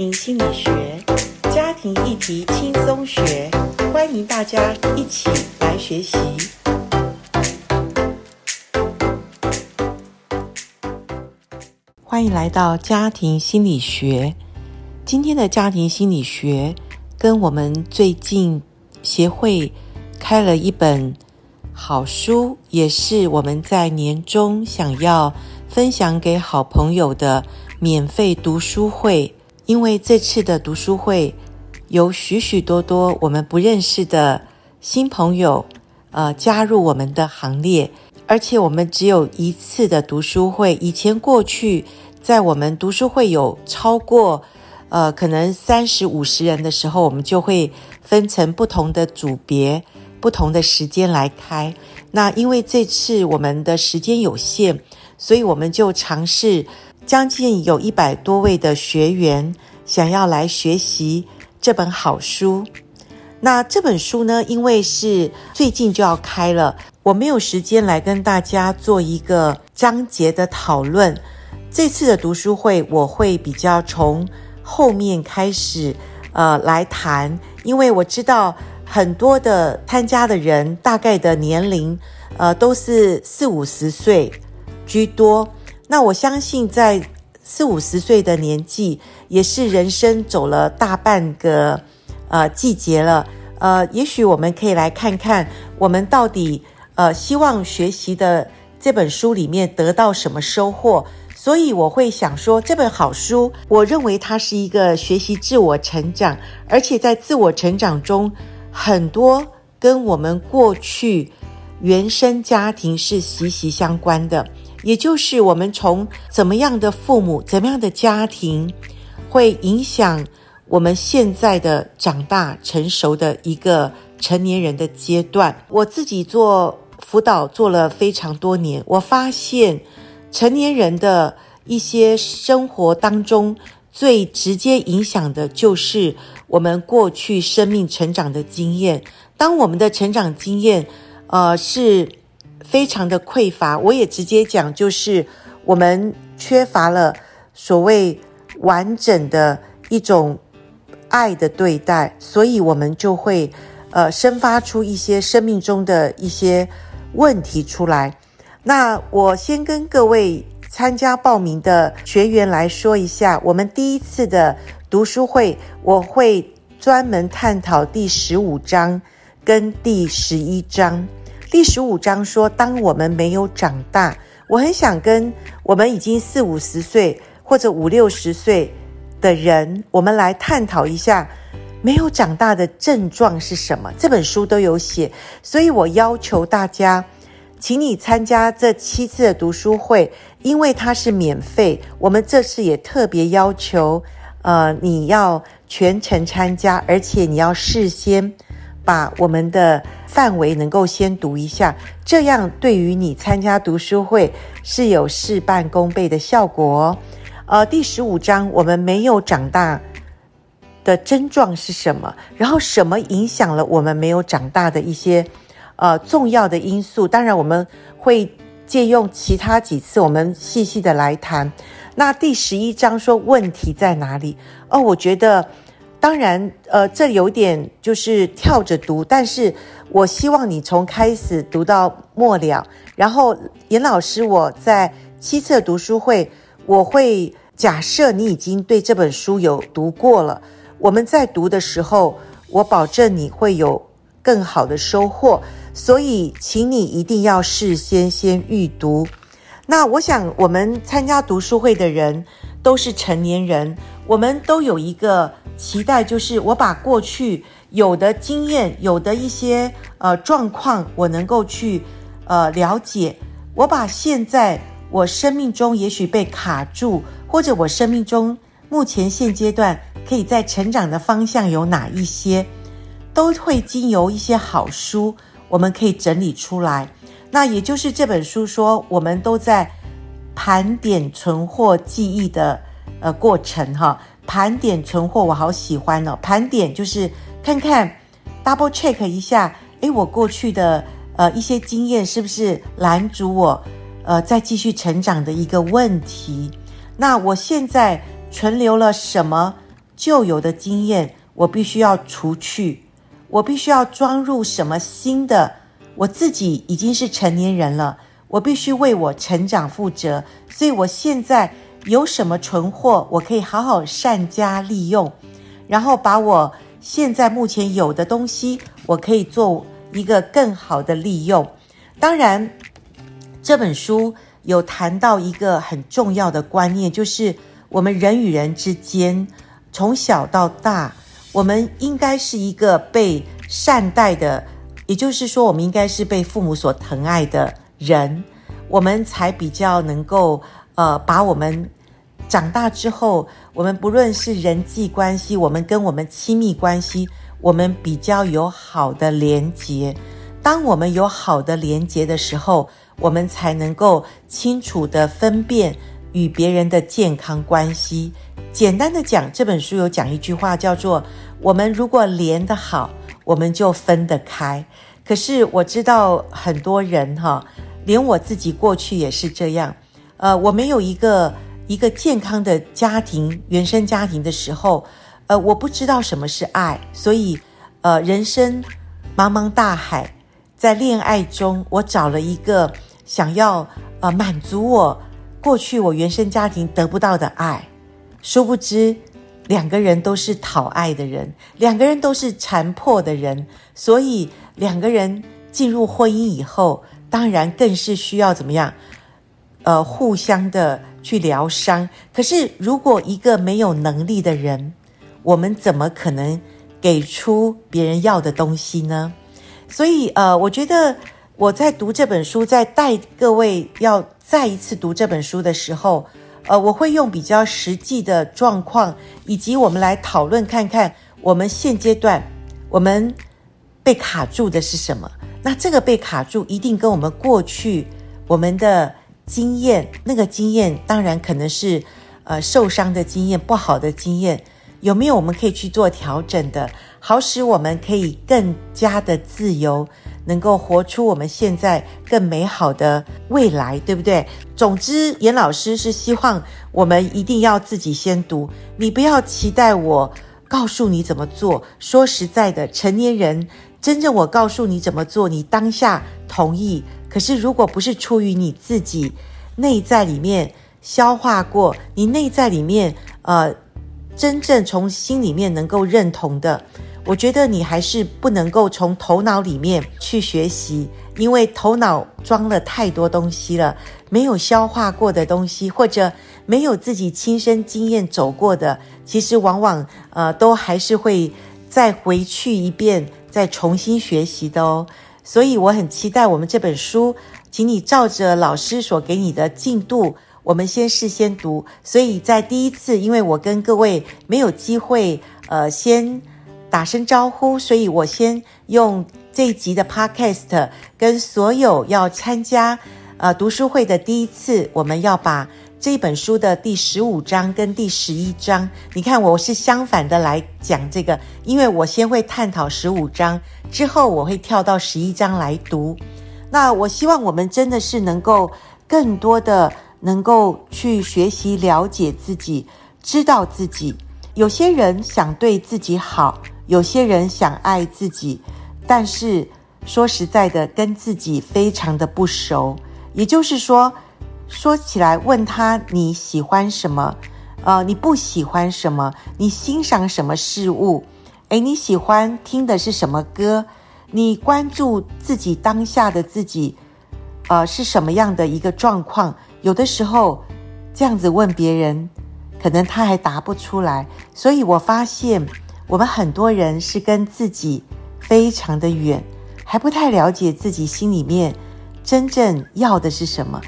庭心理学，家庭议题轻松学，欢迎大家一起来学习。欢迎来到家庭心理学。今天的家庭心理学跟我们最近协会开了一本好书，也是我们在年终想要分享给好朋友的免费读书会。因为这次的读书会有许许多多我们不认识的新朋友，呃，加入我们的行列，而且我们只有一次的读书会。以前过去，在我们读书会有超过呃可能三十五十人的时候，我们就会分成不同的组别、不同的时间来开。那因为这次我们的时间有限，所以我们就尝试。将近有一百多位的学员想要来学习这本好书。那这本书呢，因为是最近就要开了，我没有时间来跟大家做一个章节的讨论。这次的读书会，我会比较从后面开始，呃，来谈，因为我知道很多的参加的人大概的年龄，呃，都是四五十岁居多。那我相信，在四五十岁的年纪，也是人生走了大半个呃季节了。呃，也许我们可以来看看，我们到底呃希望学习的这本书里面得到什么收获。所以我会想说，这本好书，我认为它是一个学习自我成长，而且在自我成长中，很多跟我们过去原生家庭是息息相关的。也就是我们从怎么样的父母、怎么样的家庭，会影响我们现在的长大成熟的一个成年人的阶段。我自己做辅导做了非常多年，我发现成年人的一些生活当中最直接影响的就是我们过去生命成长的经验。当我们的成长经验，呃，是。非常的匮乏，我也直接讲，就是我们缺乏了所谓完整的一种爱的对待，所以我们就会呃生发出一些生命中的一些问题出来。那我先跟各位参加报名的学员来说一下，我们第一次的读书会，我会专门探讨第十五章跟第十一章。第十五章说，当我们没有长大，我很想跟我们已经四五十岁或者五六十岁的人，我们来探讨一下没有长大的症状是什么。这本书都有写，所以我要求大家，请你参加这七次的读书会，因为它是免费。我们这次也特别要求，呃，你要全程参加，而且你要事先把我们的。范围能够先读一下，这样对于你参加读书会是有事半功倍的效果哦。呃，第十五章我们没有长大的症状是什么？然后什么影响了我们没有长大的一些呃重要的因素？当然我们会借用其他几次，我们细细的来谈。那第十一章说问题在哪里？哦，我觉得。当然，呃，这有点就是跳着读，但是我希望你从开始读到末了。然后，严老师，我在七次读书会，我会假设你已经对这本书有读过了。我们在读的时候，我保证你会有更好的收获。所以，请你一定要事先先预读。那我想，我们参加读书会的人都是成年人，我们都有一个。期待就是我把过去有的经验、有的一些呃状况，我能够去呃了解。我把现在我生命中也许被卡住，或者我生命中目前现阶段可以在成长的方向有哪一些，都会经由一些好书，我们可以整理出来。那也就是这本书说，我们都在盘点、存货记忆的呃过程哈。盘点存货，我好喜欢哦。盘点就是看看，double check 一下，诶，我过去的呃一些经验是不是拦阻我呃再继续成长的一个问题？那我现在存留了什么旧有的经验，我必须要除去，我必须要装入什么新的。我自己已经是成年人了，我必须为我成长负责。所以我现在有什么存货，我可以好好善加利用，然后把我现在目前有的东西，我可以做一个更好的利用。当然，这本书有谈到一个很重要的观念，就是我们人与人之间，从小到大，我们应该是一个被善待的，也就是说，我们应该是被父母所疼爱的人，我们才比较能够呃，把我们长大之后，我们不论是人际关系，我们跟我们亲密关系，我们比较有好的连结。当我们有好的连结的时候，我们才能够清楚地分辨与别人的健康关系。简单的讲，这本书有讲一句话，叫做“我们如果连得好，我们就分得开”。可是我知道很多人哈，连我自己过去也是这样。呃，我没有一个一个健康的家庭，原生家庭的时候，呃，我不知道什么是爱，所以呃，人生茫茫大海。在恋爱中，我找了一个想要呃满足我过去我原生家庭得不到的爱，殊不知两个人都是讨爱的人，两个人都是残破的人，所以两个人进入婚姻以后，当然更是需要怎么样？呃，互相的去疗伤。可是如果一个没有能力的人，我们怎么可能给出别人要的东西呢？所以，呃，我觉得我在读这本书，在带各位要再一次读这本书的时候，呃，我会用比较实际的状况，以及我们来讨论看看，我们现阶段我们被卡住的是什么？那这个被卡住，一定跟我们过去我们的经验，那个经验当然可能是呃受伤的经验，不好的经验。有没有我们可以去做调整的，好使我们可以更加的自由，能够活出我们现在更美好的未来，对不对？总之，严老师是希望我们一定要自己先读，你不要期待我告诉你怎么做。说实在的，成年人真正我告诉你怎么做，你当下同意，可是如果不是出于你自己内在里面消化过，你内在里面呃。真正从心里面能够认同的，我觉得你还是不能够从头脑里面去学习，因为头脑装了太多东西了，没有消化过的东西，或者没有自己亲身经验走过的，其实往往呃都还是会再回去一遍，再重新学习的哦。所以我很期待我们这本书，请你照着老师所给你的进度。我们先事先读，所以在第一次，因为我跟各位没有机会，呃，先打声招呼，所以我先用这一集的 Podcast 跟所有要参加呃读书会的第一次，我们要把这本书的第十五章跟第十一章，你看我是相反的来讲这个，因为我先会探讨十五章，之后我会跳到十一章来读。那我希望我们真的是能够更多的。能够去学习了解自己，知道自己。有些人想对自己好，有些人想爱自己，但是说实在的，跟自己非常的不熟。也就是说，说起来问他你喜欢什么？呃，你不喜欢什么？你欣赏什么事物？诶，你喜欢听的是什么歌？你关注自己当下的自己，呃，是什么样的一个状况？有的时候，这样子问别人，可能他还答不出来。所以我发现，我们很多人是跟自己非常的远，还不太了解自己心里面真正要的是什么。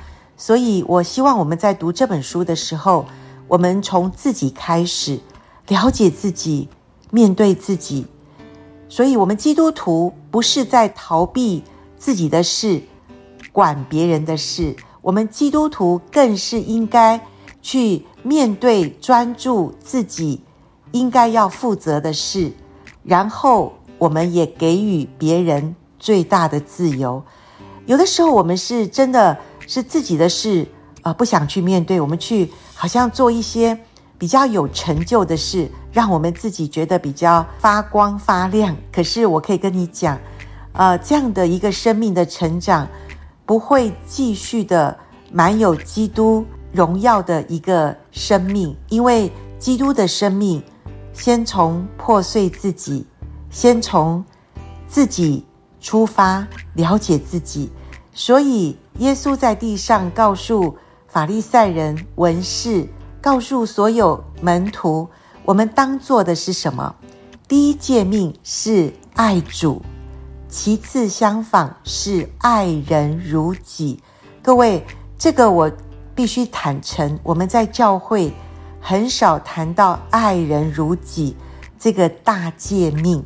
所以我希望我们在读这本书的时候，我们从自己开始了解自己，面对自己。所以，我们基督徒不是在逃避自己的事，管别人的事。我们基督徒更是应该去面对、专注自己应该要负责的事，然后我们也给予别人最大的自由。有的时候，我们是真的是自己的事啊，呃，不想去面对，我们去好像做一些比较有成就的事，让我们自己觉得比较发光发亮。可是我可以跟你讲，呃，这样的一个生命的成长，不会继续的满有基督荣耀的一个生命，因为基督的生命先从破碎自己，先从自己出发，了解自己。所以耶稣在地上告诉法利赛人、文士，告诉所有门徒，我们当做的是什么？第一诫命是爱主，其次相仿是爱人如己。各位，这个我。必须坦诚，我们在教会很少谈到爱人如己这个大诫命，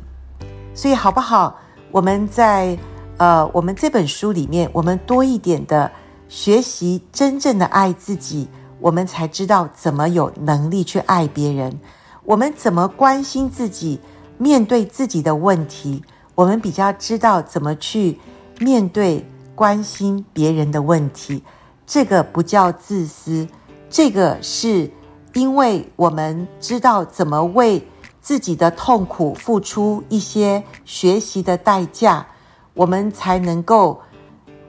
所以好不好？我们在呃，我们这本书里面，我们多一点的学习，真正的爱自己，我们才知道怎么有能力去爱别人。我们怎么关心自己，面对自己的问题，我们比较知道怎么去面对关心别人的问题。这个不叫自私，这个是因为我们知道怎么为自己的痛苦付出一些学习的代价，我们才能够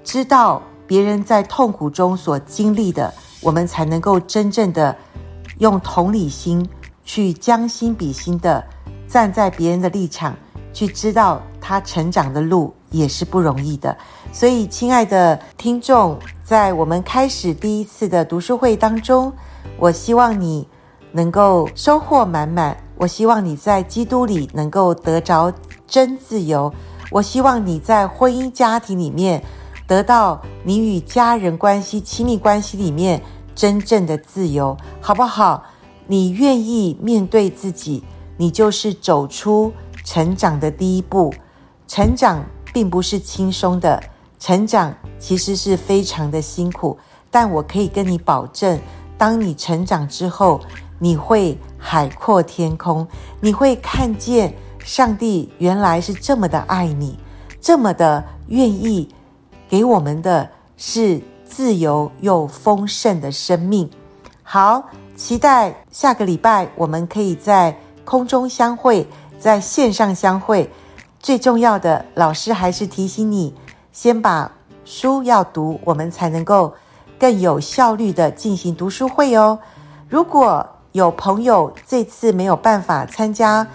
知道别人在痛苦中所经历的，我们才能够真正的用同理心去将心比心的站在别人的立场，去知道他成长的路也是不容易的。所以，亲爱的听众，在我们开始第一次的读书会当中，我希望你能够收获满满。我希望你在基督里能够得着真自由。我希望你在婚姻家庭里面得到你与家人关系、亲密关系里面真正的自由，好不好？你愿意面对自己，你就是走出成长的第一步。成长并不是轻松的。成长其实是非常的辛苦，但我可以跟你保证，当你成长之后，你会海阔天空，你会看见上帝原来是这么的爱你，这么的愿意给我们的是自由又丰盛的生命。好，期待下个礼拜我们可以在空中相会，在线上相会。最重要的，老师还是提醒你。先把书要读，我们才能够更有效率地进行读书会哦。如果有朋友这次没有办法参加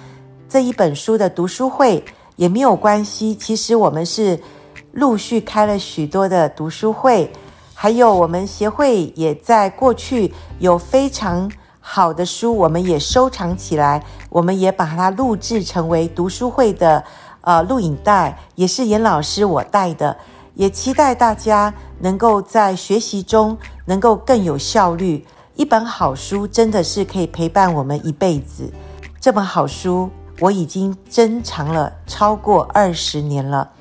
这一本书的读书会，也没有关系。其实我们是陆续开了许多的读书会，还有我们协会也在过去有非常好的书，我们也收藏起来，我们也把它录制成为读书会的。呃，录影带也是严老师我带的，也期待大家能够在学习中能够更有效率。一本好书真的是可以陪伴我们一辈子。这本好书我已经珍藏了超过二十年了，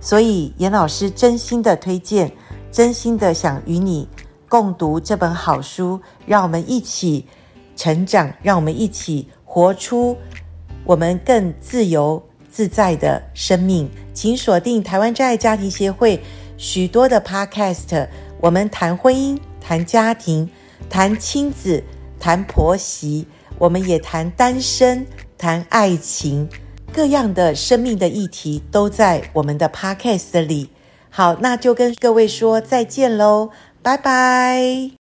所以严老师真心的推荐，真心的想与你共读这本好书，让我们一起成长，让我们一起活出我们更自由。自在的生命，请锁定台湾真爱家庭协会许多的 Podcast。我们谈婚姻，谈家庭，谈亲子，谈婆媳，我们也谈单身，谈爱情，各样的生命的议题都在我们的 Podcast 里。好，那就跟各位说再见喽，拜拜。